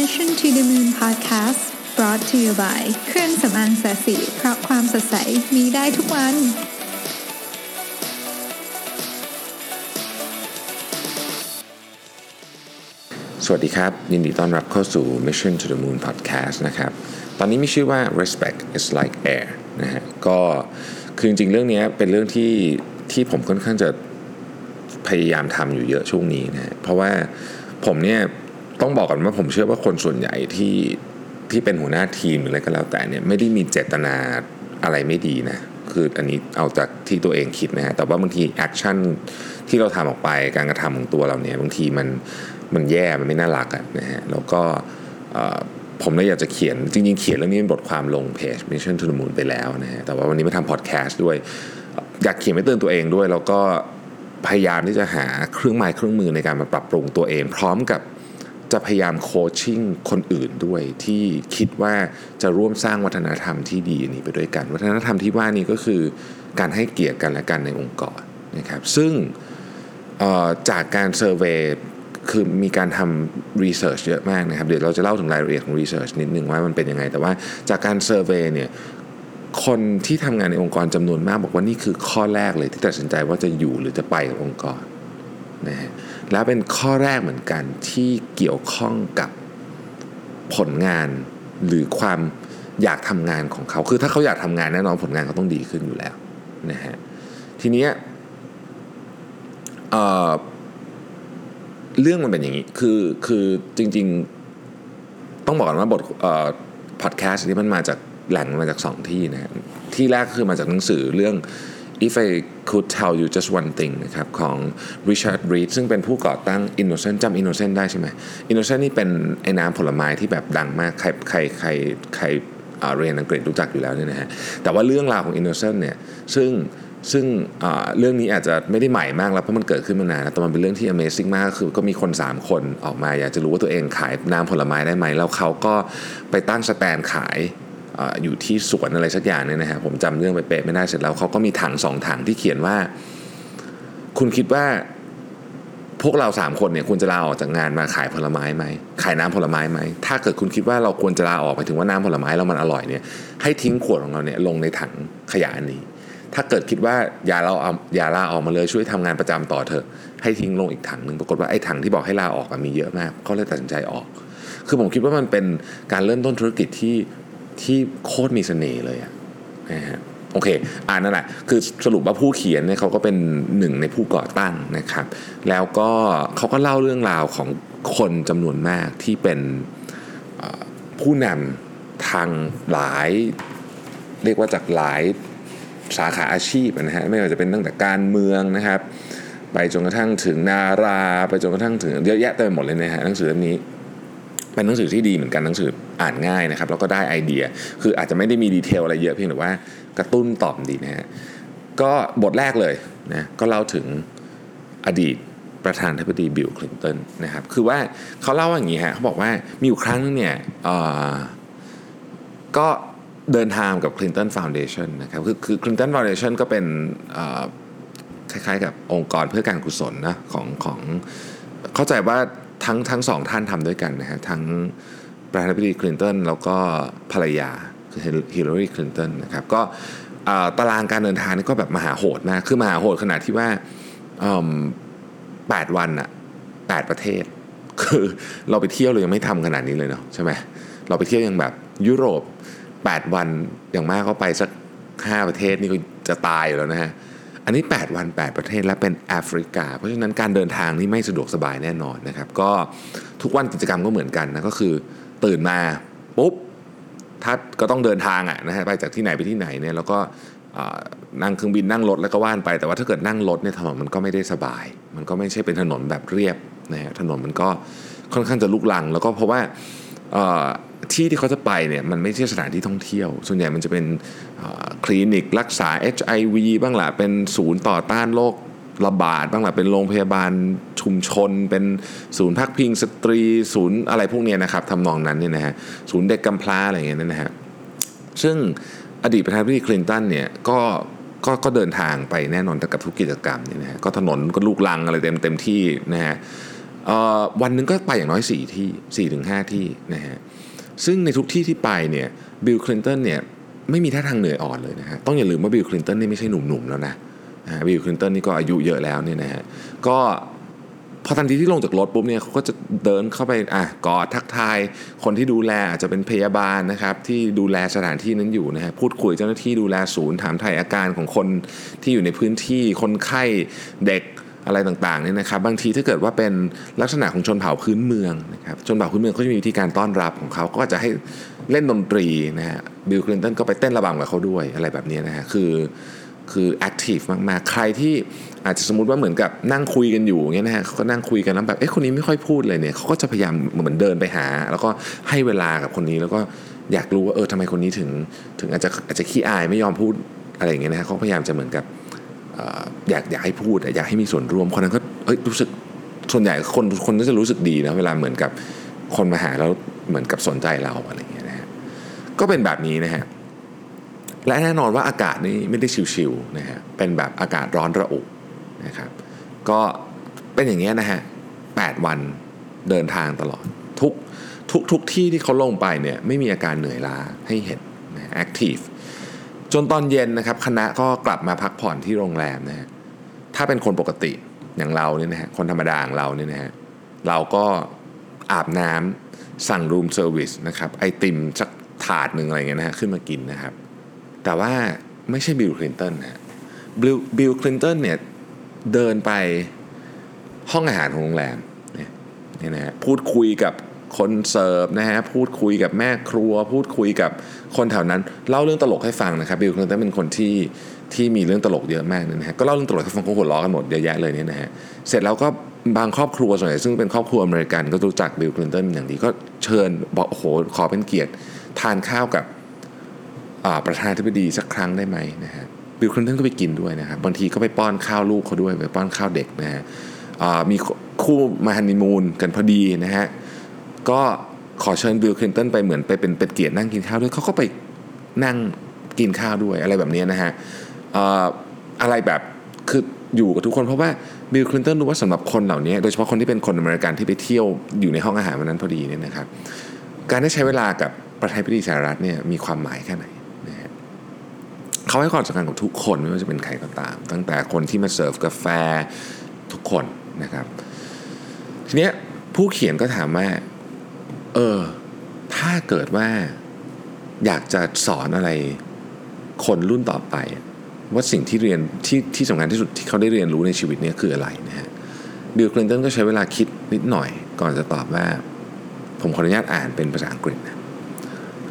Mission to the Moon Podcast brought to you by เครื่องสำอางแสสีเพราะความสดใสมีได้ทุกวัน สวัสดีครับ ยินดีต้อนรับเข้าสู่ Mission to the Moon Podcast นะครับ ตอนนี้มีชื่อว่า respect is like air นะฮะ ก็คือจริงๆ เรื่องนี้เป็นเรื่องที่ที่ผมค่อนข้างจะพยายามทำอยู่เยอะช่วงนี้นะฮะเพราะว่าผมเนี่ย ต้องบอกก่อนว่าผมเชื่อว่าคนส่วนใหญ่ที่ที่เป็นหัวหน้าทีมหรืออะไรก็แล้วแต่เนี่ยไม่ได้มีเจตนาอะไรไม่ดีนะคืออันนี้เอาจากที่ตัวเองคิดนะฮะแต่ว่าบางที action ที่เราทำออกไปการกระทำของตัวเราเนี่ยบางทีมันมันแย่มันไม่น่ารักอะนะฮะแล้วก็ผมเลยอยากจะเขียนจริงๆเขียนเรื่องนี้เป็นบทความลงเพจ Mission to the Moon ไปแล้วนะฮะแต่ว่าวันนี้มาทำพอดแคสต์ด้วย อยากเขียนไว้เตือนตัวเองด้วย แล้วก็พยายามที่จะหาเครื่องไม้เครื่องมือในการมาปรับปรุงตัวเอง พร้อมกับ จะพยายาม coaching คนอื่นด้วยที่คิดว่าจะร่วมสร้างวัฒนธรรมที่ดีนี้ไปด้วยกัน วัฒนธรรมที่ว่านี้ก็คือการให้เกียรติกันและกันในองค์กรนะครับซึ่งจากการ survey คือมีการทำ research เยอะมากนะครับ เดี๋ยวเราจะเล่าถึงรายละเอียดของ research นิดนึงว่ามันเป็นยังไง แต่ว่าจากการเซอร์เวยเนี่ยคนที่ทำงานในองค์กรจำนวนมากบอกว่านี่คือข้อแรกเลยที่ตัดสินใจว่าจะอยู่หรือจะไปกับองค์กรนะฮะ แล้วเป็นข้อแรกเหมือนกันที่เกี่ยวข้องกับผลงานหรือความอยากทำงานของเขา คือถ้าเขาอยากทำงานแน่นอนผลงานเขาต้องดีขึ้นอยู่แล้วนะฮะทีเนี้ยเเรื่องมันเป็นอย่างนี้ คือคือจริง ๆ ต้องบอกก่อนว่าบทเอ่อพอดแคสต์นี้มันมาจากแหล่งมาจากสองที่นะฮะที่แรกคือมาจากหนังสือเรื่อง If I Could Tell You Just One Thing นะครับของ Richard Reed ซึ่งเป็นผู้ก่อตั้ง Innocent จำ Innocent ได้ใช่ไหม Innocent นี่เป็นไอ้น้ำผลไม้ที่แบบดังมาก ใครใครใครใครเรียนอังกฤษรู้จักอยู่แล้วเนี่ยนะฮะ แต่ว่าเรื่องราวของ Innocent เนี่ยซึ่งซึ่งเรื่องนี้อาจจะไม่ได้ใหม่มากแล้วเพราะมันเกิดขึ้นมานานแต่มันเป็นเรื่องที่ Amazing มากคือก็มีคน 3 คนออกมา อยากจะรู้ว่าตัวเองขายน้ำผลไม้ได้ไหมแล้วเขาก็ไปตั้งสแตนขาย อยู่ที่สวนอะไรสักอย่างเนี่ยนะฮะผมจำเรื่องไปเป๊ะไม่ได้เสร็จแล้วเขาก็มีถังสองถังที่เขียนว่า คุณคิดว่าพวกเราสามคนเนี่ยควรจะลาออกจากงานมาขายผลไม้ไหมขายน้ำผลไม้ไหมถ้าเกิดคุณคิดว่าเราควรจะลาออกไปถึงว่าน้ำผลไม้เรามันอร่อยเนี่ยให้ทิ้งขวดของเราเนี่ยลงในถังขยะอันนี้ ถ้าเกิดคิดว่าอย่าเราเอาอย่าลาออกมาเลยช่วยทำงานประจำต่อเถอะให้ทิ้งลงอีกถังหนึ่งปรากฏว่าไอ้ถังที่บอกให้ลาออกอะมีเยอะมากเขาเลยตัดสินใจออก คือผมคิดว่ามันเป็นการเริ่มต้นธุรกิจที่ ที่โคตรมีเสน่ห์เลยอะนะฮะโอเคอ่านนั่นแหละคือสรุปว่าผู้เขียนเนี่ยเขาก็เป็นหนึ่งในผู้ก่อตั้งนะครับ แล้วก็เขาก็เล่าเรื่องราวของคนจำนวนมากที่เป็นผู้นำทางหลาย เรียกว่าจากหลายสาขาอาชีพนะฮะไม่ว่าจะเป็นตั้งแต่การเมืองนะครับ ไปจนกระทั่งถึงนารา ไปจนกระทั่งถึงเยอะแยะเต็มไปหมดเลยนะฮะหนังสือเล่มนี้ เป็นหนังสือที่ดีเหมือนกันหนังสืออ่านง่ายนะครับ แล้วก็ได้ไอเดีย คืออาจจะไม่ได้มีดีเทลอะไรเยอะเพียงแต่ว่ากระตุ้นต่อมดีนะฮะก็บทแรกเลยนะก็เล่าถึงอดีตประธานาธิบดีบิลคลินตันนะครับคือว่าเขาเล่าว่าอย่างนี้ฮะเขาบอกว่ามีอยู่ครั้งนึงเนี่ยเออก็เดินทางกับ Clinton Foundation นะครับคือคือ Clinton Foundation ก็เป็นคล้ายๆกับองค์กรเพื่อการกุศลนะของของเข้าใจว่า ทั้งทั้งสองท่านทำด้วยกันนะฮะทั้งประธานาธิบดีคลินตันแล้วก็ภรรยาคือฮิลลารีคลินตันนะครับก็ตารางการเดินทางนี่ก็แบบมหาโหดมากคือมหาโหดขนาดที่ว่าแปดวันอะแปดประเทศ คือเราไปเที่ยวเรายังไม่ทำขนาดนี้เลยเนาะใช่ไหมเราไปเที่ยวยังแบบยุโรป 8 วันอย่างมากก็ไปสัก 5 ประเทศนี่ก็จะตายอยู่แล้วนะฮะ อันนี้ 8 วัน 8 ประเทศและเป็นแอฟริกา เพราะฉะนั้นการเดินทางนี่ไม่สะดวกสบายแน่นอนนะครับ ก็ทุกวันกิจกรรมก็เหมือนกันนะก็คือตื่นมาปุ๊บถ้าก็ต้องเดินทางอะนะฮะไปจากที่ไหนไปที่ไหนเนี่ยแล้วก็นั่งเครื่องบินนั่งรถแล้วก็ว่านไป แต่ว่าถ้าเกิดนั่งรถเนี่ยถนนมันก็ไม่ได้สบาย มันก็ไม่ใช่เป็นถนนแบบเรียบนะฮะถนนมันก็ค่อนข้างจะลุกลัง แล้วก็เพราะว่า ที่ที่เขาจะไปเนี่ยมันไม่ใช่สถานที่ท่องเที่ยว ส่วนใหญ่มันจะเป็นคลินิกรักษา HIV บ้างล่ะเป็นศูนย์ต่อต้านโรคระบาดบ้างล่ะเป็นโรงพยาบาลชุมชน เป็นศูนย์พักพิงสตรี ศูนย์อะไรพวกเนี้ยนะครับทำนองนั้นเนี่ยนะฮะศูนย์เด็กกำพร้าอะไรอย่างเงี้ยนะฮะซึ่งอดีตประธานาธิบดีคลินตันเนี่ยก็ก็ก็เดินทางไปแน่นอนกับทุกกิจกรรมเนี่ยนะฮะก็ถนนก็ลูกลังอะไรเต็มเต็มที่นะฮะวันหนึงก็ไปอย่างน้อย 4 ที่4-5ถึงที่นะฮะ ซึ่งในทุกที่ที่ไปเนี่ยบิลคลินตันเนี่ยไม่มีท่าทางเหนื่อยอ่อนเลยนะฮะต้องอย่าลืมว่าบิลคลินตันนี่ไม่ใช่หนุ่มๆแล้วนะฮะบิลคลินตันนี่ก็อายุเยอะแล้วเนี่ยนะฮะก็พอทันทีที่ลงจากรถปุ๊บเนี่ยเขาก็จะเดินเข้าไปอะกอดทักทายคนที่ดูแลอาจจะเป็นพยาบาลนะครับที่ดูแลสถานที่นั้นอยู่นะฮะพูดคุยเจ้าหน้าที่ดูแลศูนย์ถามไทยอาการของคนที่อยู่ในพื้นที่คนไข้เด็ก อะไรต่างๆเนี่ยนะครับบางทีถ้าเกิดว่าเป็นลักษณะของชนเผ่าพื้นเมืองนะครับชนเผ่าพื้นเมืองเขาจะมีวิธีการต้อนรับของเขาก็จะให้เล่นดนตรีนะฮะบิลคลินตันก็ไปเต้นระบำกับเขาด้วยอะไรแบบนี้นะฮะคือคือ active มากๆ ใครที่อาจจะสมมติว่าเหมือนกับนั่งคุยกันอยู่เงี้ยนะฮะเขาก็นั่งคุยกันแล้วแบบเอ๊ะคนนี้ไม่ค่อยพูดเลยเนี่ยเขาก็จะพยายามเหมือนเดินไปหา แล้วก็ให้เวลากับคนนี้แล้วก็อยากรู้ว่าเออทำไมคนนี้ถึงถึงอาจจะอาจจะขี้อายไม่ยอมพูดอะไรอย่างเงี้ยนะฮะเขาพยายามจะเหมือนกับ อยากอยากให้พูดอยากให้มีส่วนร่วมคนนั้นก็เอ้ยรู้สึกส่วนใหญ่คนคนก็จะรู้สึกดีนะเวลาเหมือนกับคนมาหาแล้วเหมือนกับสนใจเราอะไรอย่างเงี้ยนะฮะก็เป็นแบบนี้นะฮะและแน่นอนว่าอากาศนี่ไม่ได้ชิวๆนะฮะเป็นแบบอากาศร้อนระอุนะครับ ก็เป็นอย่างเงี้ยนะฮะ8วันเดินทางตลอดทุกทุกทุกที่ที่เขาลงไปเนี่ยไม่มีอาการเหนื่อยล้าให้เห็นนะ active จนตอนเย็นนะครับคณะก็กลับมาพักผ่อนที่โรงแรมนะฮะถ้าเป็นคนปกติอย่างเราเนี่ยนะฮะคนธรรมดาอย่างเราเนี่ยนะฮะเราก็อาบน้ำสั่ง room service นะครับไอติมสักถาดหนึ่งอะไรเงี้ยนะฮะขึ้นมากินนะครับ แต่ว่าไม่ใช่บิลคลินตันนะบิลบิลคลินตันเนี่ยเดินไปห้องอาหารของโรงแรมนี่ยเนี่ยนะฮะพูดคุยกับ คนเสิร์ฟนะฮะพูดคุยกับแม่ครัว พูดคุยกับคนแถวนั้นเล่าเรื่องตลกให้ฟังนะครับบิลคลินตันเป็นคนที่ที่มีเรื่องตลกเยอะมากนะฮะก็เล่าเรื่องตลกให้ฟังเขาหัวเราะกันหมดเยอะแยะเลยเนี่ยนะฮะเสร็จแล้วก็บางครอบครัวส่วนใหญ่ซึ่งเป็นครอบครัวอเมริกันก็รู้จักบิลคลินตันอย่างดีก็เชิญบอกโอ้โหขอเป็นเกียรติทานข้าวกับประธานาธิบดีสักครั้งได้ไหมนะฮะบิลคลินตันก็ไปกินด้วยนะครับบางทีก็ไปป้อนข้าวลูกเขาด้วยไปป้อนข้าวเด็กนะฮะมีคู่มาฮันนีมูนกันพอดีนะฮะ ก็ขอเชิญบิลคลินตันไปเหมือนไปเป็นเป็นเกียรตินั่งกินข้าวด้วยเขาก็ไปนั่งกินข้าวด้วยอะไรแบบนี้นะฮะอะไรแบบคืออยู่กับทุกคนเพราะว่าบิลคลินตันรู้ว่าสำหรับคนเหล่านี้ โดยเฉพาะคนที่เป็นคนอเมริกันที่ไปเที่ยวอยู่ในห้องอาหารวันนั้นพอดีเนี่ยนะครับ การได้ใช้เวลากับประธานาธิบดีสหรัฐเนี่ยมีความหมายแค่ไหนนะฮะเขาให้ความสำคัญกับทุกคนไม่ว่าจะเป็นใครก็ตาม ตั้งแต่คนที่มาเสิร์ฟกาแฟทุกคนนะครับ ทีเนี้ยผู้เขียนก็ถามว่า เออ ถ้าเกิดว่าอยากจะสอนอะไรคนรุ่นต่อไป ว่าสิ่งที่เรียนที่ที่สำคัญที่สุดที่เขาได้เรียนรู้ในชีวิตนี้คืออะไรนะฮะบิลคลินตันก็ใช้เวลาคิดนิดหน่อยก่อนจะตอบว่า ผมขออนุญาตอ่านเป็นภาษาอังกฤษนะ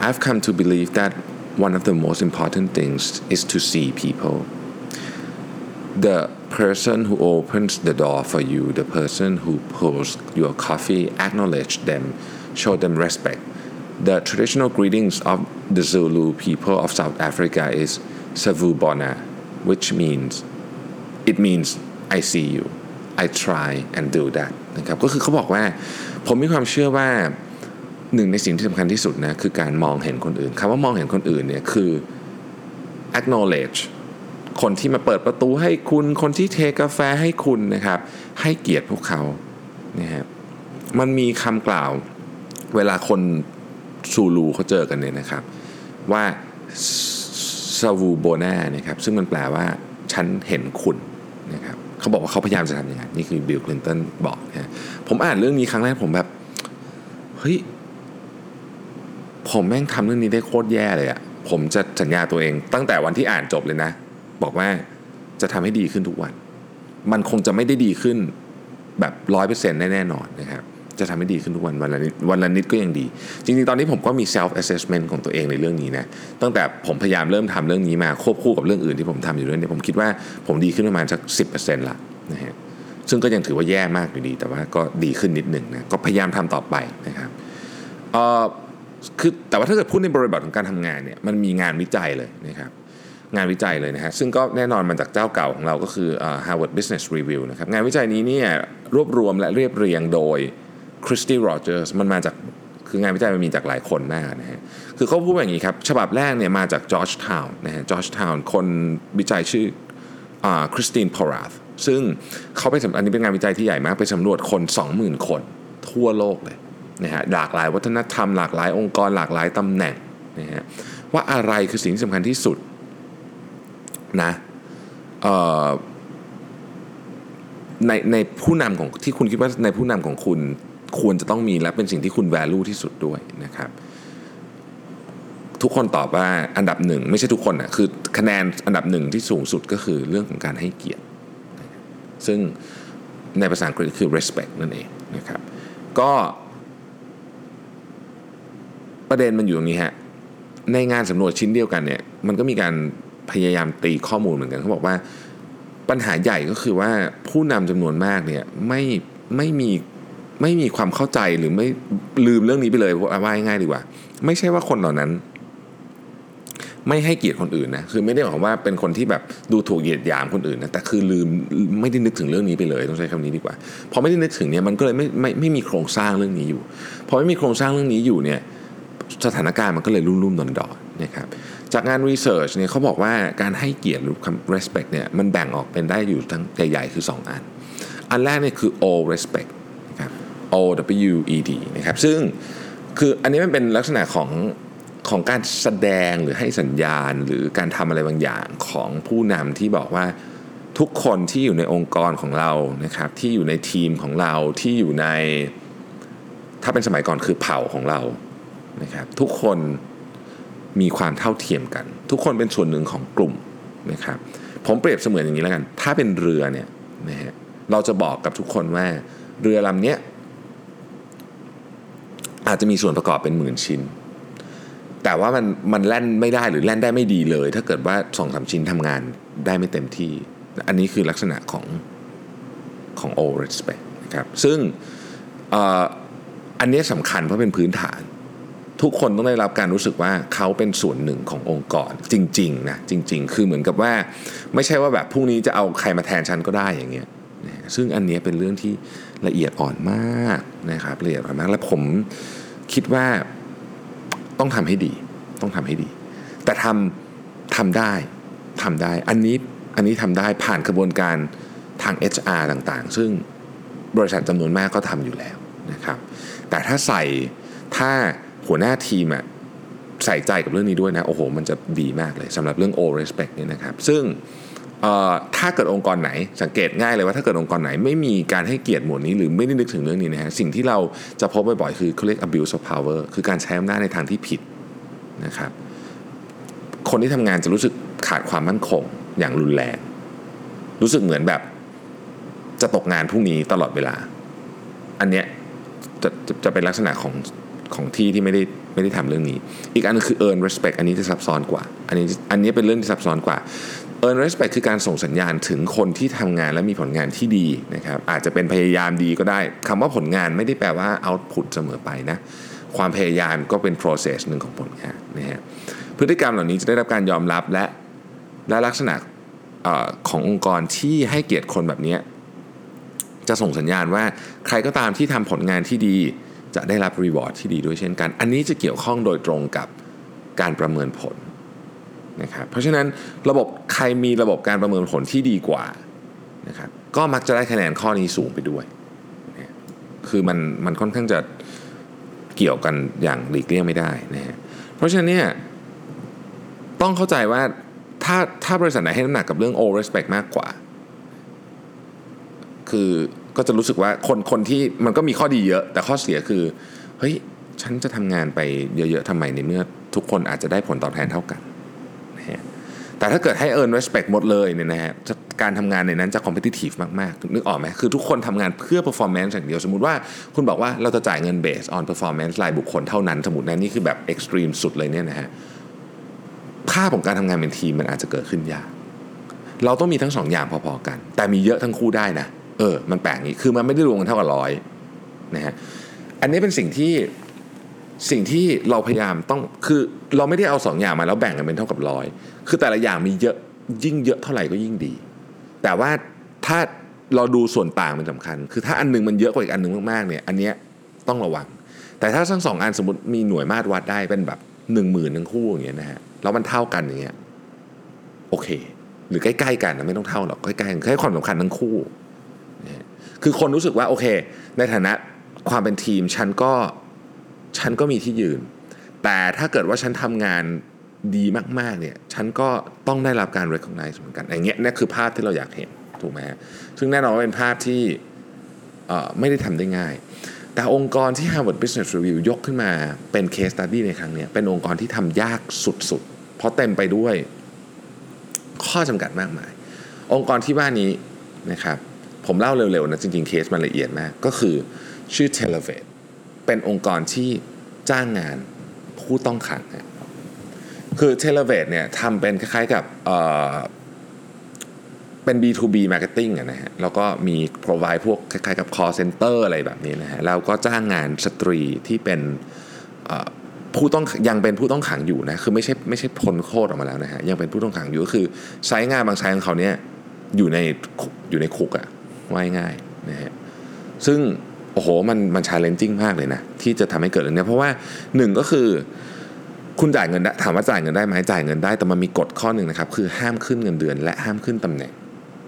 I've come to believe that one of the most important things is to see people the person who opens the door for you the person who pours your coffee acknowledge them show them respect the traditional greetings of the Zulu people of South Africa is Savubona which means it means I see you I try and do that นะครับก็คือเขาบอกว่า ผมมีความเชื่อว่าหนึ่งในสิ่งที่สำคัญที่สุดนะคือการมองเห็นคนอื่นคำว่ามองเห็นคนอื่นเนี่ยคือ acknowledge คนที่มาเปิดประตูให้คุณคนที่เทกาแฟให้คุณนะครับ ให้เกียรติพวกเขานะฮะมันมีคำกล่าว เวลาคนซูลูเขาเจอกันเนี่ยนะครับ ว่าซาวูโบนาเนะครับซึ่งมันแปลว่าฉันเห็นคุณนะครับเขาบอกว่าเขาพยายามจะทำอย่างนั้นนี่คือบิลคลินตันบอกนะผมอ่านเรื่องนี้ครั้งแรกผมแบบ เฮ้ย ผมแม่งทำเรื่องนี้ได้โคตรแย่เลยอะผมจะสัญญาตัวเอง ตั้งแต่วันที่อ่านจบเลยนะ บอกว่าจะทำให้ดีขึ้นทุกวัน มันคงจะไม่ได้ดีขึ้นแบบร้อยเปอร์เซ็นต์แน่นอนนะครับ จะทำให้ดีขึ้นทุกวันวันละนิดวันละนิดก็ยังดี จริงๆ ตอนนี้ผมก็มี self assessment ของตัวเองในเรื่องนี้นะตั้งแต่ผมพยายามเริ่มทำเรื่องนี้มาควบคู่กับเรื่องอื่นที่ผมทำอยู่ด้วยเนี่ยผมคิดว่าผมดีขึ้นประมาณสักสิละนะฮะซึ่งก็ยังถือว่าแย่มากอยู่ดี แต่ว่าก็ดีขึ้นนิดหนึ่งนะก็พยายามทำต่อไปนะครับเอ่อคือแต่ว่าถ้าเกิดพูดในบริบทของการทำงานเนี่ยมันมีงานวิจัยเลยนะครับงานวิจัยเลยนะฮะซึ่งก็แน่นอนมาจากเจ้าเก่าของเราก็คือ Harvard Business Review นะครับงานวิจัยนี้เนี่ยรวบรวมและเรียบเรียงโดย Christy Rogers มันมาจากคืองานวิจัยมันมีจากหลายคนมากนะฮะคือเขาพูดอย่างนี้ครับ ฉบับแรกเนี่ยมาจาก Georgetown นะฮะ Georgetown คนวิจัยชื่อคริสตินพอราธซึ่งเขาไปสำอันนี้เป็นงานวิจัยที่ใหญ่มาก ไปสำรวจคน 20,000 คนทั่วโลกเลยนะฮะหลากหลายวัฒนธรรมหลากหลายองค์กรหลากหลายตำแหน่งนะฮะว่าอะไรคือสิ่งที่สำคัญที่สุดนะในในผู้นำของที่คุณคิดว่าในผู้นำของคุณ ควรจะต้องมีและเป็นสิ่งที่คุณ value ที่สุดด้วยนะครับ ทุกคนตอบว่าอันดับหนึ่งไม่ใช่ทุกคนนะคือคะแนนอันดับหนึ่งที่สูงสุดก็คือเรื่องของการให้เกียรติ ซึ่งในภาษาอังกฤษคือ respect นั่นเองนะครับ ก็ประเด็นมันอยู่ตรงนี้ฮะในงานสำรวจชิ้นเดียวกันเนี่ยมันก็มีการพยายามตีข้อมูลเหมือนกันเขาบอกว่าปัญหาใหญ่ก็คือว่าผู้นำจำนวนมากเนี่ยไม่ไม่มี ไม่มีความเข้าใจหรือไม่ลืมเรื่องนี้ไปเลยว่าง่ายดีกว่า ไม่ใช่ว่าคนเหล่านั้น ไม่ให้เกียรติคนอื่นนะคือไม่ได้หมายความว่าเป็นคนที่แบบดูถูกเหยียดหยามคนอื่นนะแต่คือลืมไม่ได้นึกถึงเรื่องนี้ไปเลยต้องใช้คำนี้ดีกว่าพอไม่ได้นึกถึงเนี่ยมันก็เลยไม่ไม่ไม่มีโครงสร้างเรื่องนี้อยู่พอไม่มีโครงสร้างเรื่องนี้อยู่เนี่ยสถานการณ์มันก็เลยรุ่มรุ่มดอนดอนนะครับจากงานรีเสิร์ชเนี่ยเขาบอกว่าการให้เกียรติหรือ respect เนี่ยมันแบ่งออกเป็นได้อยู่ทั้งใหญ่ๆคือ 2 อัน อันแรกเนี่ยคือ all respect O W E D นะครับซึ่งคืออันนี้มันเป็นลักษณะของของการแสดงหรือให้สัญญาณ หรือการทำอะไรบางอย่างของผู้นำที่บอกว่าทุกคนที่อยู่ในองค์กรของเรานะครับที่อยู่ในทีมของเราที่อยู่ใน ถ้าเป็นสมัยก่อนคือเผ่าของเรานะครับทุกคนมีความเท่าเทียมกัน ทุกคนเป็นส่วนหนึ่งของกลุ่มนะครับผมเปรียบเสมือนอย่างนี้แล้วกัน ถ้าเป็นเรือเนี่ยนะฮะเราจะบอกกับทุกคนว่าเรือลำนี้ อาจจะมีส่วนประกอบเป็นหมื่นชิ้น แต่ว่ามันมันแล่นไม่ได้หรือแล่นได้ไม่ดีเลย ถ้าเกิดว่าสองสามชิ้นทำงานได้ไม่เต็มที่ อันนี้คือลักษณะของของ all respect นะครับซึ่งอันนี้สำคัญเพราะเป็นพื้นฐาน ทุกคนต้องได้รับการรู้สึกว่าเขาเป็นส่วนหนึ่งขององค์กรจริงๆนะจริง ๆ คือเหมือนกับว่าไม่ใช่ว่าแบบพรุ่งนี้จะเอาใครมาแทนฉันก็ได้อย่างเงี้ยซึ่งอันนี้เป็นเรื่องที่ ละเอียดอ่อนมากนะครับละเอียดอ่อนมาก และผมคิดว่าต้องทำให้ดี ต้องทำให้ดี แต่ทำทำได้ทำได้ อันนี้อันนี้ทำได้ผ่านกระบวนการทาง HR ต่างๆ ซึ่งบริษัทจำนวนมากก็ทำอยู่แล้วนะครับ แต่ถ้าใส่ถ้าหัวหน้าทีมอะใส่ใจกับเรื่องนี้ด้วยนะ โอ้โห มันจะดีมากเลยสำหรับเรื่อง all respect นี่นะครับ ซึ่ง ถ้าเกิดองค์กรไหน สังเกตง่ายเลยว่าถ้าเกิดองค์กรไหนไม่มีการให้เกียรติหมวดนี้หรือไม่ได้นึกถึงเรื่องนี้นะฮะสิ่งที่เราจะพบบ่อยๆคือเขาเรียก abuse of power คือการใช้อำนาจในทางที่ผิดนะครับคนที่ทำงานจะรู้สึกขาดความมั่นคงอย่างรุนแรง รู้สึกเหมือนแบบจะตกงานพรุ่งนี้ตลอดเวลา อันเนี้ยจะจะจะเป็นลักษณะของของที่ที่ไม่ได้ไม่ได้ทำเรื่องนี้ อีกอันนึงคือ earn respect อันนี้จะซับซ้อนกว่า อันนี้อันนี้เป็นเรื่องที่ซับซ้อนกว่า earn respect คือการส่งสัญญาณถึงคนที่ทำงานและมีผลงานที่ดีนะครับอาจจะเป็นพยายามดีก็ได้คำว่าผลงานไม่ได้แปลว่า output เสมอไปนะความพยายามก็เป็น process หนึ่งของผลงานนะฮะพฤติกรรมเหล่านี้จะได้รับการยอมรับและและลักษณะอขององค์กรที่ให้เกียรติคนแบบนี้จะส่งสัญญาณว่าใครก็ตามที่ทำผลงานที่ดีจะได้รับรีวอร์ดที่ดีด้วยเช่นกัน อันนี้จะเกี่ยวข้องโดยตรงกับการประเมินผล นะครับเพราะฉะนั้นระบบใครมีระบบการประเมินผลที่ดีกว่านะครับก็มักจะได้คะแนนข้อนี้สูงไปด้วย คือมันมันค่อนข้างจะเกี่ยวกันอย่างหลีกเลี่ยงไม่ได้นะฮะเพราะฉะนั้นเนี่ยต้องเข้าใจว่าถ้าถ้าบริษัทไหนให้น้ำหนักกับเรื่อง all respect มากกว่า คือก็จะรู้สึกว่าคนคนที่มันก็มีข้อดีเยอะ แต่ข้อเสียคือเฮ้ยฉันจะทำงานไปเยอะๆทำไมในเมื่อทุกคนอาจจะได้ผลตอบแทนเท่ากัน แต่ถ้าเกิดให้ earn respect หมดเลยเนี่ยนะฮะการทำงานในนั้นจะ competitive มากๆ นึกออกไหมคือทุกคนทำงานเพื่อ performance อย่างเดียว สมมติว่าคุณบอกว่าเราจะจ่ายเงิน based on performance รายบุคคลเท่านั้น สมมตินะนี่คือแบบ extreme สุดเลยเนี่ยนะฮะภาพของการทำงานเป็นทีมมันอาจจะเกิดขึ้นยาก เราต้องมีทั้งสองอย่างพอๆกัน แต่มีเยอะทั้งคู่ได้นะ เออ มันแปลกนี้ คือมันไม่ได้รวมกันเท่ากับร้อยนะฮะ อันนี้เป็นสิ่งที่ สิ่งที่เราพยายามต้องคือเราไม่ได้เอาสองอย่างมาแล้วแบ่งกันเป็นเท่ากับร้อยคือแต่ละอย่างมีเยอะยิ่งเยอะเท่าไหร่ก็ยิ่งดี แต่ว่าถ้าเราดูส่วนต่างเป็นสำคัญ คือถ้าอันนึงมันเยอะกว่าอีกอันนึงมากๆเนี่ยอันเนี้ยต้องระวัง แต่ถ้าทั้งสองอันสมมติมีหน่วยมาตรวัดได้เป็นแบบหนึ่งหมื่นทั้งคู่อย่างเงี้ยนะฮะแล้วมันเท่ากันอย่างเงี้ยโอเค หรือใกล้ๆกันนะไม่ต้องเท่าหรอกใกล้ๆกันให้ความสำคัญทั้งคู่นะฮะคือคนรู้สึกว่าโอเค ในฐานะความเป็นทีมฉันก็ ฉันก็มีที่ยืน แต่ถ้าเกิดว่าฉันทำงานดีมากๆเนี่ยฉันก็ต้องได้รับการ recognize เหมือนกันอย่างเงี้ยนี่คือภาพที่เราอยากเห็นถูกไหมซึ่งแน่นอนว่าเป็นภาพที่ไม่ได้ทำได้ง่าย แต่องค์กรที่ Harvard Business Review ยกขึ้นมาเป็น case study ในครั้งเนี้ยเป็นองค์กรที่ทำยากสุดๆ เพราะเต็มไปด้วยข้อจำกัดมากมาย องค์กรที่ว่านี้นะครับผมเล่าเร็วๆนะจริงๆ เคสมันละเอียดมาก ก็คือชื่อ t e l e v a t e เป็นองค์กรที่จ้างงานผู้ต้องขังนะคือ t e l e v a t e เนี่ยทำเป็นคล้ายๆกับเเป็น B2B marketing นะฮะ แล้วก็มี provide พวกคล้ายๆกับ call center อะไรแบบนี้นะฮะ แล้วก็จ้างงานสตรีที่เป็นผู้ต้องยังเป็นผู้ต้องขังอยู่นะ คือไม่ใช่ไม่ใช่พ้นโทษออกมาแล้วนะฮะ ยังเป็นผู้ต้องขังอยู่ก็คือใช้งานบางใช้ของเขาเนี่ยอยู่ในอยู่ในคุกอะว่าง่ายๆนะฮะ ซึ่ง โอ้โหมันมัน challenging มากเลยนะ ที่จะทำให้เกิดเรื่องนี้เพราะว่าหนึ่งก็คือ คุณจ่ายเงินได้ถามว่าจ่ายเงินได้ไหมจ่ายเงินได้ แต่มันมีกฎข้อหนึ่งนะครับ คือห้ามขึ้นเงินเดือน และห้ามขึ้นตำแหน่ง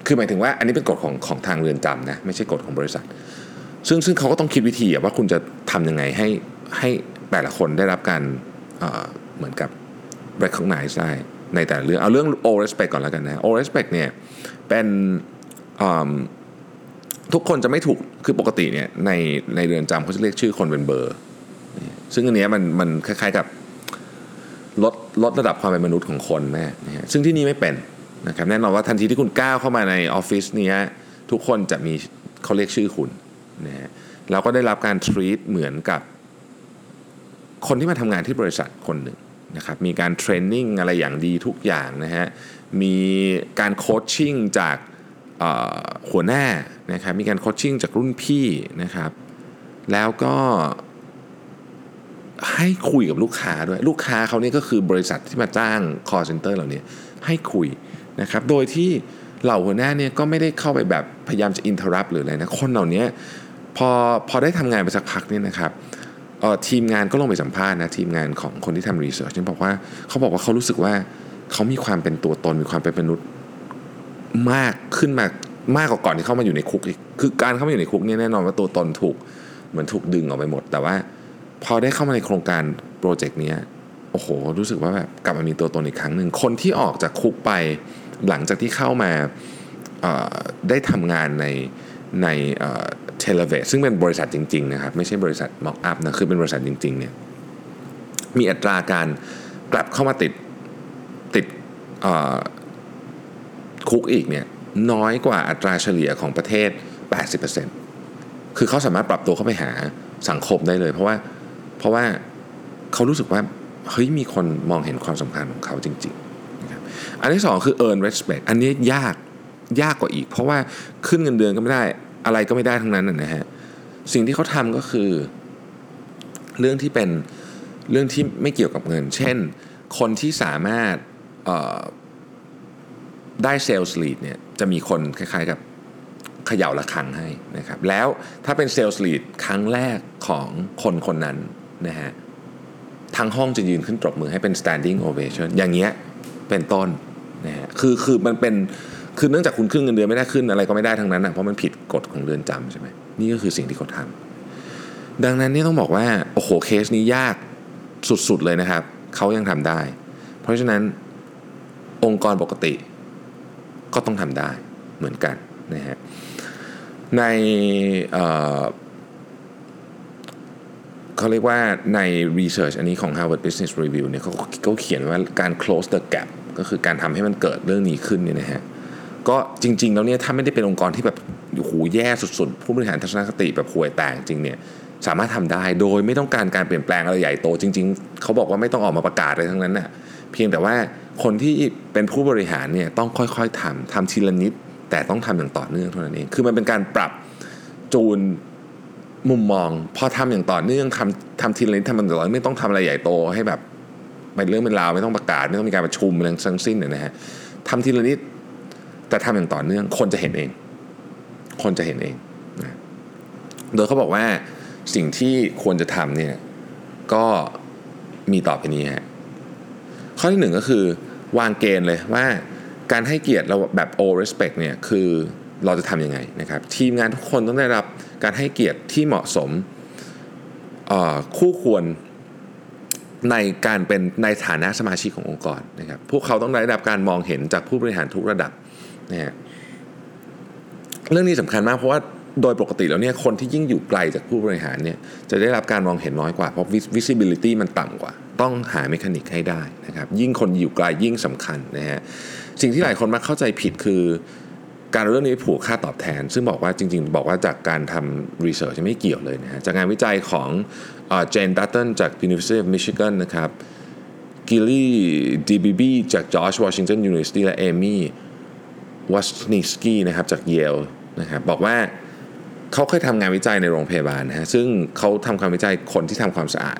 คือหมายถึงว่า อันนี้เป็นกฎของของทางเรือนจำนะไม่ใช่กฎของบริษัท ซึ่งซึ่งเขาก็ต้องคิดวิธีว่าคุณจะทำยังไงให้ให้แต่ละคนได้รับการเเหมือนกับ recognize ได้ในแต่ละเรื่องเอาเรื่อง o respect ก่อนแล้วกันนะ o respect เนี่ยเป็นอ ทุกคนจะไม่ถูกคือปกติเนี่ยในในเรือนจำเขาจะเรียกชื่อคนเป็นเบอร์ ซึ่งอันนี้มันมันคล้ายๆกับลดลดระดับความเป็นมนุษย์ของคนแน่นะซึ่งที่นี่ไม่เป็นนะครับแน่นอนว่าทันทีที่คุณก้าวเข้ามาในออฟฟิศเนี้ยทุกคนจะมีเขาเรียกชื่อคุณนะฮะเราก็ได้รับการทรีตเหมือนกับ คนที่มาทำงานที่บริษัทคนหนึ่งนะครับมีการเทรนนิ่งอะไรอย่างดีทุกอย่างนะฮะมีการโคชชิ่งจาก หัวหน้านะครับมีการโคชชิ่งจากรุ่นพี่นะครับ แล้วก็ให้คุยกับลูกค้าด้วย ลูกค้าเขานี่ก็คือบริษัทที่มาจ้าง call center เหล่านี้ให้คุยนะครับ โดยที่เหล่าหัวหน้าเนี่ยก็ไม่ได้เข้าไปแบบพยายามจะ interrupt หรืออะไรนะ คนเหล่านี้พอพอได้ทำงานไปสักพักเนี่ยนะครับทีมงานก็ลงไปสัมภาษณ์นะทีมงานของคนที่ทำรีเสิร์ชเนี่ยบอกว่าเขาบอกว่าเขารู้สึกว่าเขามีความเป็นตัวตนมีความเป็นมนุษย์ มากขึ้นมามากกว่าก่อนที่เข้ามาอยู่ในคุกอีกคือการเข้ามาอยู่ในคุกเนี่ยแน่นอนว่าตัวตนถูกเหมือนถูกดึงออกไปหมด แต่ว่าพอได้เข้ามาในโครงการโปรเจกต์นี้โอ้โห รู้สึกว่าแบบกลับมามีตัวตนอีกครั้งหนึ่งคนที่ออกจากคุกไปหลังจากที่เข้ามาได้ทำงานในใน Televerde ซึ่งเป็นบริษัทจริงๆนะครับไม่ใช่บริษัท mock up นะคือเป็นบริษัทจริงๆเนี่ยมีอัตราการกลับเข้ามาติดติด คุกอีกเนี่ยน้อยกว่าอัตราเฉลี่ยของประเทศ 80%คือเขาสามารถปรับตัวเข้าไปหาสังคมได้เลย เพราะว่าเพราะว่าเขารู้สึกว่าเฮ้ยมีคนมองเห็นความสำคัญของเขาจริงๆนะครับอันที่สองคือ earn respect อันนี้ยากยากกว่าอีก เพราะว่าขึ้นเงินเดือนก็ไม่ได้อะไรก็ไม่ได้ทั้งนั้นนะฮะสิ่งที่เขาทำก็คือ เรื่องที่เป็นเรื่องที่ไม่เกี่ยวกับเงิน เช่น คนที่สามารถ ได้เซลล์ลีดเนี่ยจะมีคนคล้ายๆกับเขย่าระฆังให้นะครับแล้วถ้าเป็นเซลล์ลีดครั้งแรกของคนคนนั้นนะฮะทั้งห้องจะยืนขึ้นตบมือให้เป็น standing ovation อย่างเงี้ยเป็นต้นนะฮะคือคือมันเป็นคือเนื่องจากคุณขึ้นเงินเดือนไม่ได้ขึ้นอะไรก็ไม่ได้ทั้งนั้นนะเพราะมันผิดกฎของเรือนจำใช่ไหมนี่ก็คือสิ่งที่เขาทำดังนั้นนี่ต้องบอกว่าโอ้โหเคสนี้ยากสุดๆเลยนะครับเขายังทำได้ เพราะฉะนั้นองค์กรปกติ ก็ต้องทำได้เหมือนกันนะฮะในเเขาเรียกว่าใน research อันนี้ของ Harvard Business Review เนี่ยเขาเขาเขียนว่าการ close the gap ก็คือการทำให้มันเกิดเรื่องนี้ขึ้นเนี่ยนะฮะก็จริง ๆ แล้วเนี่ยถ้าไม่ได้เป็นองค์กรที่แบบโอ้โหแย่สุดๆ ผู้บริหารทัศนคติแบบห่วยแตกจริงเนี่ยสามารถทำได้โดยไม่ต้องการการเปลี่ยนแปลงอะไรใหญ่โต จริง ๆ เขาบอกว่าไม่ต้องออกมาประกาศอะไรทั้งนั้นน่ะ เพียงแต่ว่าคนที่เป็นผู้บริหารเนี่ยต้องค่อยๆทำทำทีละนิด แต่ต้องทำอย่างต่อเนื่องเท่านั้นเองคือมันเป็นการปรับจูนมุมมอง พอทำอย่างต่อเนื่องทำทำทีละนิดทำมันต่อเนื่องไม่ต้องทำอะไรใหญ่โตให้แบบเป็นเรื่องเป็นราวไม่ต้องประกาศ ไม่ต้องมีการประชุมอะไรทั้งสิ้นเนี่ยนะฮะทำทีละนิดแต่ทำอย่างต่อเนื่องคนจะเห็นเอง คนจะเห็นเองนะโดยเขาบอกว่าสิ่งที่ควรจะทำเนี่ยก็มีต่อไปนี้ฮะ ข้อที่หนึ่งก็คือวางเกณฑ์เลยว่าการให้เกียรติเราแบบ o respect เนี่ยคือเราจะทำยังไงนะครับ ทีมงานทุกคนต้องได้รับการให้เกียรติที่เหมาะสมคู่ควรในการเป็นในฐานะสมาชิกขององค์กรนะครับพวกเขาต้องได้รับการมองเห็นจากผู้บริหารทุกระดับนะฮะเรื่องนี้สำคัญมากเพราะว่าโดยปกติแล้วเนี่ยคนที่ยิ่งอยู่ไกลจากผู้บริหารเนี่ยจะได้รับการมองเห็นน้อยกว่าเพราะ visibility มันต่ำกว่า ต้องหาเมคานิกให้ได้นะครับยิ่งคนอยู่ไกลยิ่งสำคัญนะฮะสิ่งที่หลายคนมาเข้าใจผิดคือการเรื่องนี้ผูกค่าตอบแทน ซึ่งบอกว่าจริง ๆ บอกว่าจากการทำรีเสิร์ชไม่เกี่ยวเลยนะฮะจากงานวิจัยของเจนดัตตันจาก University of Michigan นะครับกิลลี่ดีบีบีจาก George Washington University และเอมี่วัสนิสกี้นะครับจากเยลนะครับบอกว่าเขาเคยทำงานวิจัยในโรงพยาบาลนะฮะซึ่งเขาทำความวิจัยคนที่ทำความสะอาด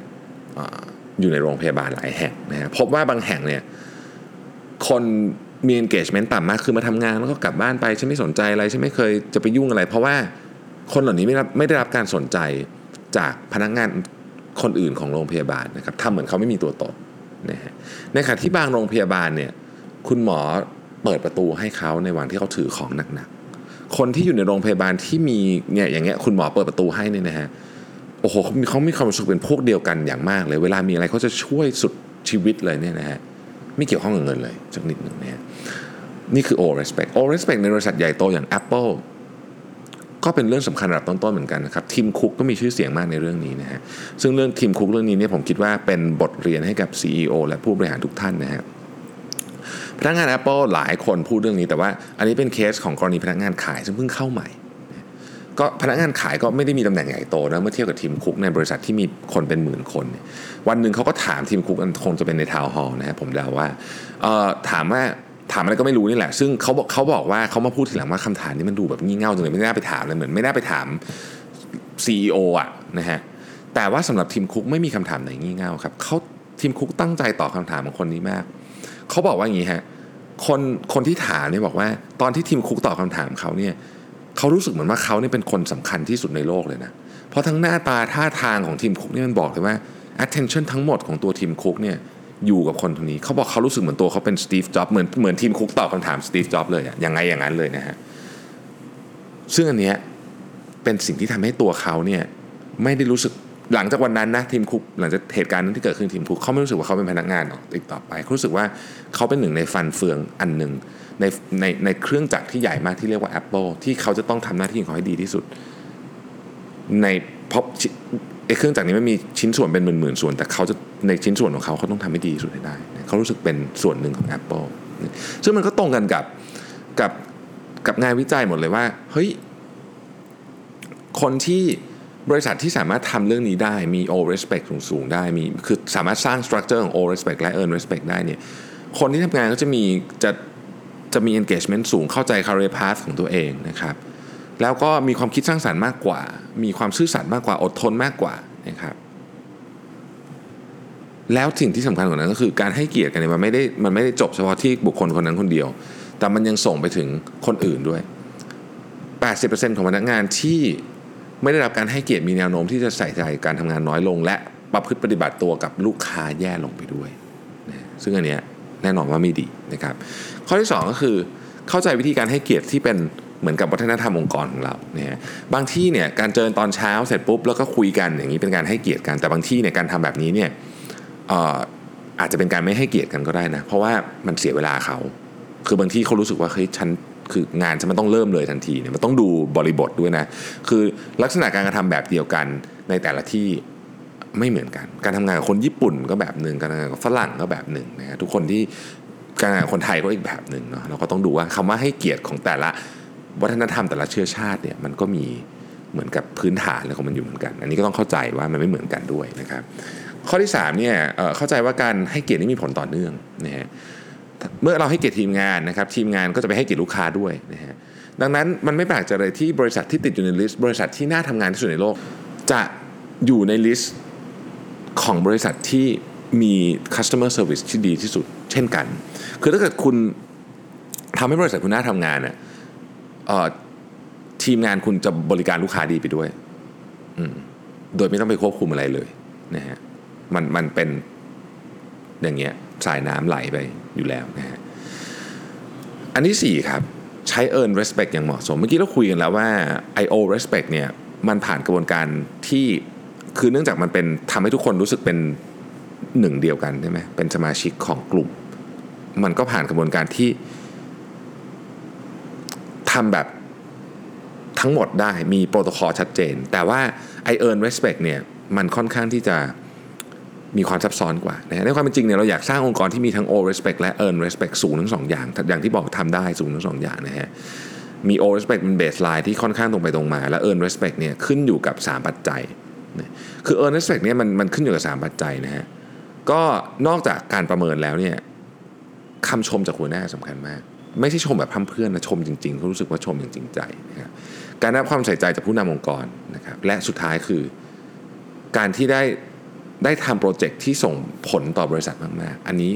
อยู่ในโรงพยาบาลหลายแห่งนะฮะพบว่าบางแห่งเนี่ยคนมี engagement ต่ำมากคือมาทำงานแล้วก็กลับบ้านไปฉันไม่สนใจอะไรฉันไม่เคยจะไปยุ่งอะไร เพราะว่าคนเหล่านี้ไม่รับไม่ได้รับการสนใจจากพนักงานคนอื่นของโรงพยาบาลนะครับทำเหมือนเขาไม่มีตัวตนนะฮะในขณะที่บางโรงพยาบาลเนี่ยคุณหมอเปิดประตูให้เขาในวันที่เขาถือของหนักๆคนที่อยู่ในโรงพยาบาลที่มีเนี่ยอย่างเงี้ยคุณหมอเปิดประตูให้เนี่ยนะฮะ โอ้โหเขามีความรู้สึกเป็นพวกเดียวกันอย่างมากเลย เวลามีอะไรเขาจะช่วยสุดชีวิตเลยเนี่ยนะฮะไม่เกี่ยวข้องกับเงินเลยสักนิดหนึ่งเนี่ยนี่คือ all respect all respect ในบริษัทใหญ่โตอย่าง Apple ก็เป็นเรื่องสำคัญระดับต้นๆเหมือนกันนะครับทีมคุกก็มีชื่อเสียงมากในเรื่องนี้นะฮะซึ่งเรื่องทีมคุกเรื่องนี้เนี่ยผมคิดว่าเป็นบทเรียนให้กับ CEO และผู้บริหารทุกท่านนะฮะพนักงาน Apple หลายคนพูดเรื่องนี้แต่ว่าอันนี้เป็นเคสของกรณีพนักงานขายซึ่งเพิ่งเข้าใหม่ ก็พนักงานขายก็ไม่ได้มีตำแหน่งใหญ่โตนะเมื่อเทียบกับทีมคุกในบริษัทที่มีคนเป็นหมื่นคน วันหนึ่งเขาก็ถามทีมคุกคงจะเป็นในทาวน์ฮอลล์นะครับผมเดาว่าถามว่าถามอะไรก็ไม่รู้นี่แหละ ซึ่งเขาบอกเขาบอกว่าเขามาพูดทีหลังว่าคำถามนี้มันดูแบบงี่เง่าจังเลยไม่น่าไปถามเลยเหมือนไม่น่าไปถาม CEO อะนะฮะแต่ว่าสำหรับทีมคุกไม่มีคำถามไหนงี่เง่าครับเขาทีมคุกตั้งใจตอบคาถามของคนนี้มากเขาบอกว่าอย่างนี้ฮะคนคนที่ถามเนี่ยบอกว่า ตอนที่ทีมคุกตอบคาถามเขาเนี่ย เขารู้สึกเหมือนว่าเขาเนี่ยเป็นคนสำคัญที่สุดในโลกเลยนะ เพราะทั้งหน้าตาท่าทางของทีมคุกนี่มันบอกเลยว่า attention ทั้งหมดของตัวทีมคุกเนี่ยอยู่กับคนคนนี้เขาบอกเขารู้สึกเหมือนตัวเขาเป็นสตีฟจ็อบเหมือนเหมือนทีมคุกตอบคำถามสตีฟจ็อบเลยอะยังไงอย่างนั้นเลยนะฮะซึ่งอันเนี้ยเป็นสิ่งที่ทำให้ตัวเขาเนี่ยไม่ได้รู้สึกหลังจากวันนั้นนะทีมคุกหลังจากเหตุการณ์นั้นที่เกิดขึ้นทีมคุกเขาไม่รู้สึกว่าเขาเป็นพนักงานอีกต่อไปเขารู้สึกว่าเขาเป็นหนึ่งในฟันเฟืองอันหนึ่ง ในในในเครื่องจักรที่ใหญ่มากที่เรียกว่า Apple ที่เขาจะต้องทำหน้าที่ของเขาให้ดีที่สุด ในเพราะไอ้เครื่องจักรนี้ไม่มีชิ้นส่วนเป็นหมื่นๆส่วน แต่เขาจะในชิ้นส่วนของเขาเขาต้องทำให้ดีที่สุดให้ได้เขารู้สึกเป็นส่วนหนึ่งของ Apple ซึ่งมันก็ตรงกันกับกับกับงานวิจัยหมดเลยว่าเฮ้ยคนที่บริษัทที่สามารถทำเรื่องนี้ได้มี o respect สูงสูงได้มีคือสามารถสร้าง structure ของ o respect และ earn respect ได้เนี่ยคนที่ทำงานก็จะมีจะ จะมี engagement สูงเข้าใจ career path ของตัวเองนะครับแล้วก็มีความคิดสร้างสารรค์มากกว่า มีความซื่อสัตย์มากกว่าอดทนมากกว่านะครับแล้วสิ่งที่สำคัญกว่านั้นก็คือการให้เกียรติกันเนี่ยมันไม่ได้มันไม่ได้จบเฉพาะที่บุคคลคนนั้นคนเดียว แต่มันยังส่งไปถึงคนอื่นด้วย 80%ของพนักงานที่ไม่ได้รับการให้เกียรติมีแนวโน้มที่จะใส่ใจการทำงานน้อยลง และประพฤติปฏิบัติตัวกับลูกค้าแย่ลงไปด้วย ซึ่งอันเนี้ยแน่นอนว่าไม่ดีนะครับ ข้อที่ 2 ก็คือเข้าใจวิธีการให้เกียรติที่เป็นเหมือนกับวัฒนธรรมองค์กรของเราเนี่ยบางที่เนี่ยการเจอตอนเช้าเสร็จปุ๊บแล้วก็คุยกันอย่างนี้เป็นการให้เกียรติกันแต่บางที่เนี่ยการทำแบบนี้เนี่ยอาจจะเป็นการไม่ให้เกียรติกันก็ได้นะเพราะว่ามันเสียเวลาเขา คือบางที่เขารู้สึกว่าเฮ้ยฉันคืองานฉันมันต้องเริ่มเลยทันทีเนี่ยมันต้องดูบริบทด้วยนะ คือลักษณะการกระทำแบบเดียวกันในแต่ละที่ไม่เหมือนกัน การทำงานกับคนญี่ปุ่นก็แบบหนึ่งการทำงานกับฝรั่งก็แบบหนึ่งนะทุกคนที่ การงานคนไทยก็อีกแบบหนึ่งเนาะเราก็ต้องดูว่าคำว่าให้เกียรติของแต่ละวัฒนธรรมแต่ละเชื้อชาติเนี่ยมันก็มีเหมือนกับพื้นฐานอะไรของมันอยู่เหมือนกัน อันนี้ก็ต้องเข้าใจว่ามันไม่เหมือนกันด้วยนะครับ ข้อที่3เนี่ยเข้าใจว่าการให้เกียรตินี่มีผลต่อเนื่องนะฮะเมื่อเราให้เกียรติทีมงานนะครับ ทีมงานก็จะไปให้เกียรติลูกค้าด้วยนะฮะดังนั้นมันไม่แปลกใจเลยที่บริษัทที่ติดอยู่ใน list บริษัทที่น่าทำงานที่สุดในโลก จะอยู่ใน listของบริษัทที่มี customer service ที่ดีที่สุด เช่นกัน คือถ้าเกิดคุณทำให้บริษัทคุณน่าทำงานเนี่ยทีมงานคุณจะบริการลูกค้าดีไปด้วย โดยไม่ต้องไปควบคุมอะไรเลยนะฮะ มันมันเป็นอย่างเงี้ยสายน้ำไหลไปอยู่แล้วนะฮะ อันที่ 4 ครับ ใช้ earn respect อย่างเหมาะสม เมื่อกี้เราคุยกันแล้วว่า IO respect เนี่ยมันผ่านกระบวนการที่คือเนื่องจากมันเป็นทำให้ทุกคนรู้สึกเป็นหนึ่งเดียวกันใช่ไหมเป็นสมาชิกของกลุ่ม มันก็ผ่านกระบวนการที่ทำแบบทั้งหมดได้มีโปรโตคอลชัดเจน แต่ว่า I earn respect เนี่ยมันค่อนข้างที่จะมีความซับซ้อนกว่านะในความเป็นจริงเนี่ยเราอยากสร้างองค์กรที่มีทั้ง O respect และ earn respect สูงทั้งสองอย่าง อย่างที่บอกทำได้สูงทั้งสองอย่างนะฮะมี owed respect เป็น baseline ที่ค่อนข้างตรงไปตรงมา และ earn respect เนี่ยขึ้นอยู่กับ 3 ปัจจัยคือ earn respect เนี่ยมันมันขึ้นอยู่กับ 3 ปัจจัยนะฮะก็นอกจากการประเมินแล้วเนี่ย คำชมจากหัวหน้าสำคัญมาก ไม่ใช่ชมแบบพร่ำเพรื่อนะชมจริงๆเขารู้สึกว่าชมอย่างจริงใจนะครับการได้รับความใส่ใจจากผู้นำองค์กรนะครับและสุดท้ายคือการที่ได้ได้ทำโปรเจกต์ที่ส่งผลต่อบริษัทมากๆ อันนี้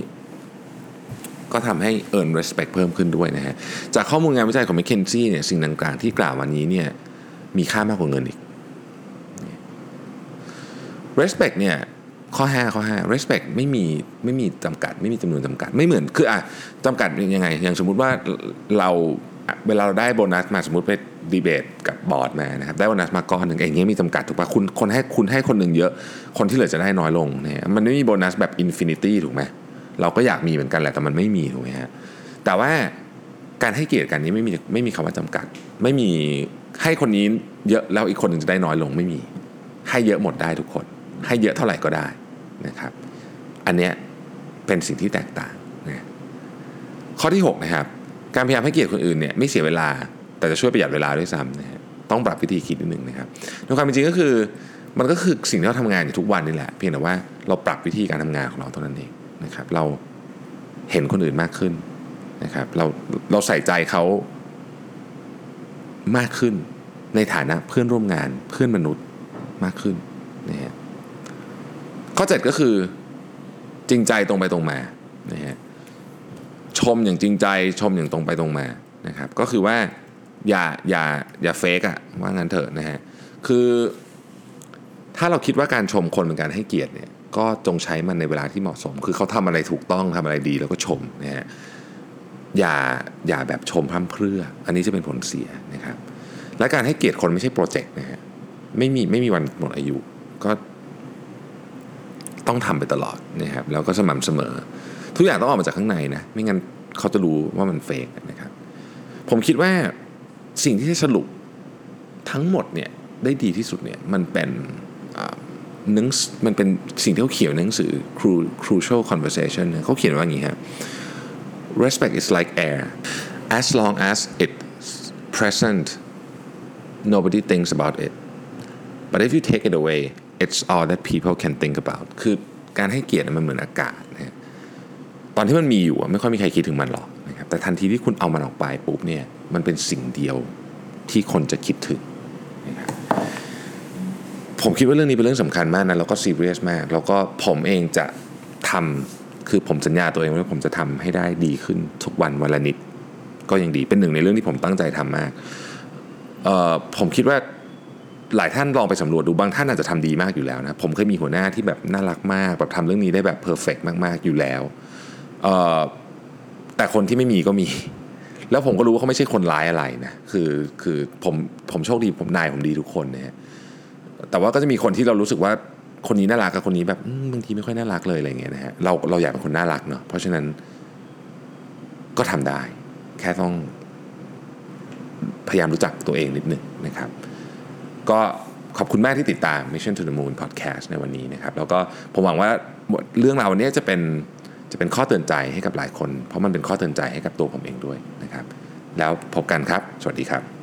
ก็ทำให้ earn respect เพิ่มขึ้นด้วยนะฮะ จากข้อมูลงานวิจัยของ McKinsey เนี่ยสิ่งต่างๆที่กล่าววันนี้เนี่ยมีค่ามากกว่าเงินอีก respect เนี่ย ข้อ 5 ข้อ 5 respect ไม่มีไม่มีจำกัด ไม่มีจำนวนจำกัดไม่เหมือนคืออะจำกัดยังไง อย่างสมมุติว่าเราเวลาเราได้โบนัสมาสมมติไปดีเบตกับบอร์ดมานะครับได้โบนัสมาก้อนหนึ่งอย่างเงี้ยมีจำกัดถูกปะคุณคนให้คุณให้คนหนึ่งเยอะ คนที่เหลือจะได้น้อยลงเนี่ยมันไม่มีโบนัสแบบ infinity ถูกไหมเราก็อยากมีเหมือนกันแหละแต่มันไม่มีถูกไหมฮะแต่ว่าการให้เกียรติกันนี้ไม่มีไม่มีคำว่าจำกัด ไม่มีให้คนนี้เยอะแล้วอีกคนหนึ่งจะได้น้อยลงไม่มี ให้เยอะหมดได้ทุกคน ให้เยอะเท่าไหร่ก็ได้นะครับ อันเนี้ยเป็นสิ่งที่แตกต่างนะข้อที่6นะครับการพยายามให้เกียรติคนอื่นเนี่ยไม่เสียเวลาแต่จะช่วยประหยัดเวลาด้วยซ้ำนะฮะต้องปรับวิธีคิดนิดนึงนะครับในความเป็นจริงก็คือมันก็คือสิ่งที่เราทำงานอยู่ทุกวันนี่แหละเพียงแต่ว่าเราปรับวิธีการทำงานของเราเท่านั้นเองนะครับ เราเห็นคนอื่นมากขึ้นนะครับ เราเราใส่ใจเขามากขึ้นในฐานะเพื่อนร่วมงานเพื่อนมนุษย์มากขึ้นนะฮะ ข้อเจ็ดก็คือจริงใจตรงไปตรงมานะฮะชมอย่างจริงใจชมอย่างตรงไปตรงมานะครับก็คือว่าอย่าอย่าอย่าเฟกอะว่างั้นเถอะนะฮะคือถ้าเราคิดว่าการชมคนเป็นการให้เกียรติเนี่ยก็จงใช้มันในเวลาที่เหมาะสม คือเขาทำอะไรถูกต้องทำอะไรดีแล้วก็ชมนะฮะอย่าอย่าแบบชมพร่ำเพรื่อ อันนี้จะเป็นผลเสียนะครับและการให้เกียรติคนไม่ใช่โปรเจกต์นะฮะไม่มีไม่มีวันหมดอายุ ก็ ต้องทำไปตลอดนะครับแล้วก็สม่ำเสมอ ทุกอย่างต้องออกมาจากข้างในนะไม่งั้นเขาจะรู้ว่ามันเฟกนะครับผมคิดว่าสิ่งที่จะสรุปทั้งหมดเนี่ยได้ดีที่สุดเนี่ยมันเป็นหนังมันเป็นสิ่งที่เขาเขียนในหนังสือ crucial conversation เขาเขียนว่าอย่างนี้ฮะ respect is like air as long as it's present nobody thinks about it but if you take it away it's all that people can think about คือการให้เกียรติมันเหมือนอากาศนะตอนที่มันมีอยู่ไม่ค่อยมีใครคิดถึงมันหรอกนะครับแต่ทันทีที่คุณเอามันออกไปปุ๊บเนี่ยมันเป็นสิ่งเดียวที่คนจะคิดถึงนะครับผมคิดว่าเรื่องนี้เป็นเรื่องสำคัญมากนะแล้วก็ซีเรียสมาก แล้วก็ผมเองจะทำคือผมสัญญาตัวเองว่าผมจะทำให้ได้ดีขึ้นทุกวันวันละนิด ก็ยังดีเป็นหนึ่งในเรื่องที่ผมตั้งใจทำมากผมคิดว่า หลายท่านลองไปสำรวจดูบางท่านอาจจะทำดีมากอยู่แล้วนะผมเคยมีหัวหน้าที่แบบน่ารักมากแบบทำเรื่องนี้ได้แบบ perfectมากๆอยู่แล้วแต่คนที่ไม่มีก็มี แล้วผมก็รู้ว่าเขาไม่ใช่คนร้ายอะไรนะคือคือผมผมโชคดีผมนายผมดีทุกคนนะแต่ว่าก็จะมีคนที่เรารู้สึกว่าคนนี้น่ารักกับคนนี้แบบบางทีไม่ค่อยน่ารักเลยอะไรเงี้ยนะฮะเราเราอยากเป็นคนน่ารักเนาะเพราะฉะนั้นก็ทำได้ แค่ต้องพยายามรู้จักตัวเองนิดนึงนะครับ ก็ขอบคุณมากที่ติดตาม Mission to the Moon Podcast ในวันนี้นะครับ แล้วก็ผมหวังว่าเรื่องราววันนี้จะเป็นจะเป็นข้อเตือนใจให้กับหลายคน เพราะมันเป็นข้อเตือนใจให้กับตัวผมเองด้วยนะครับ แล้วพบกันครับ สวัสดีครับ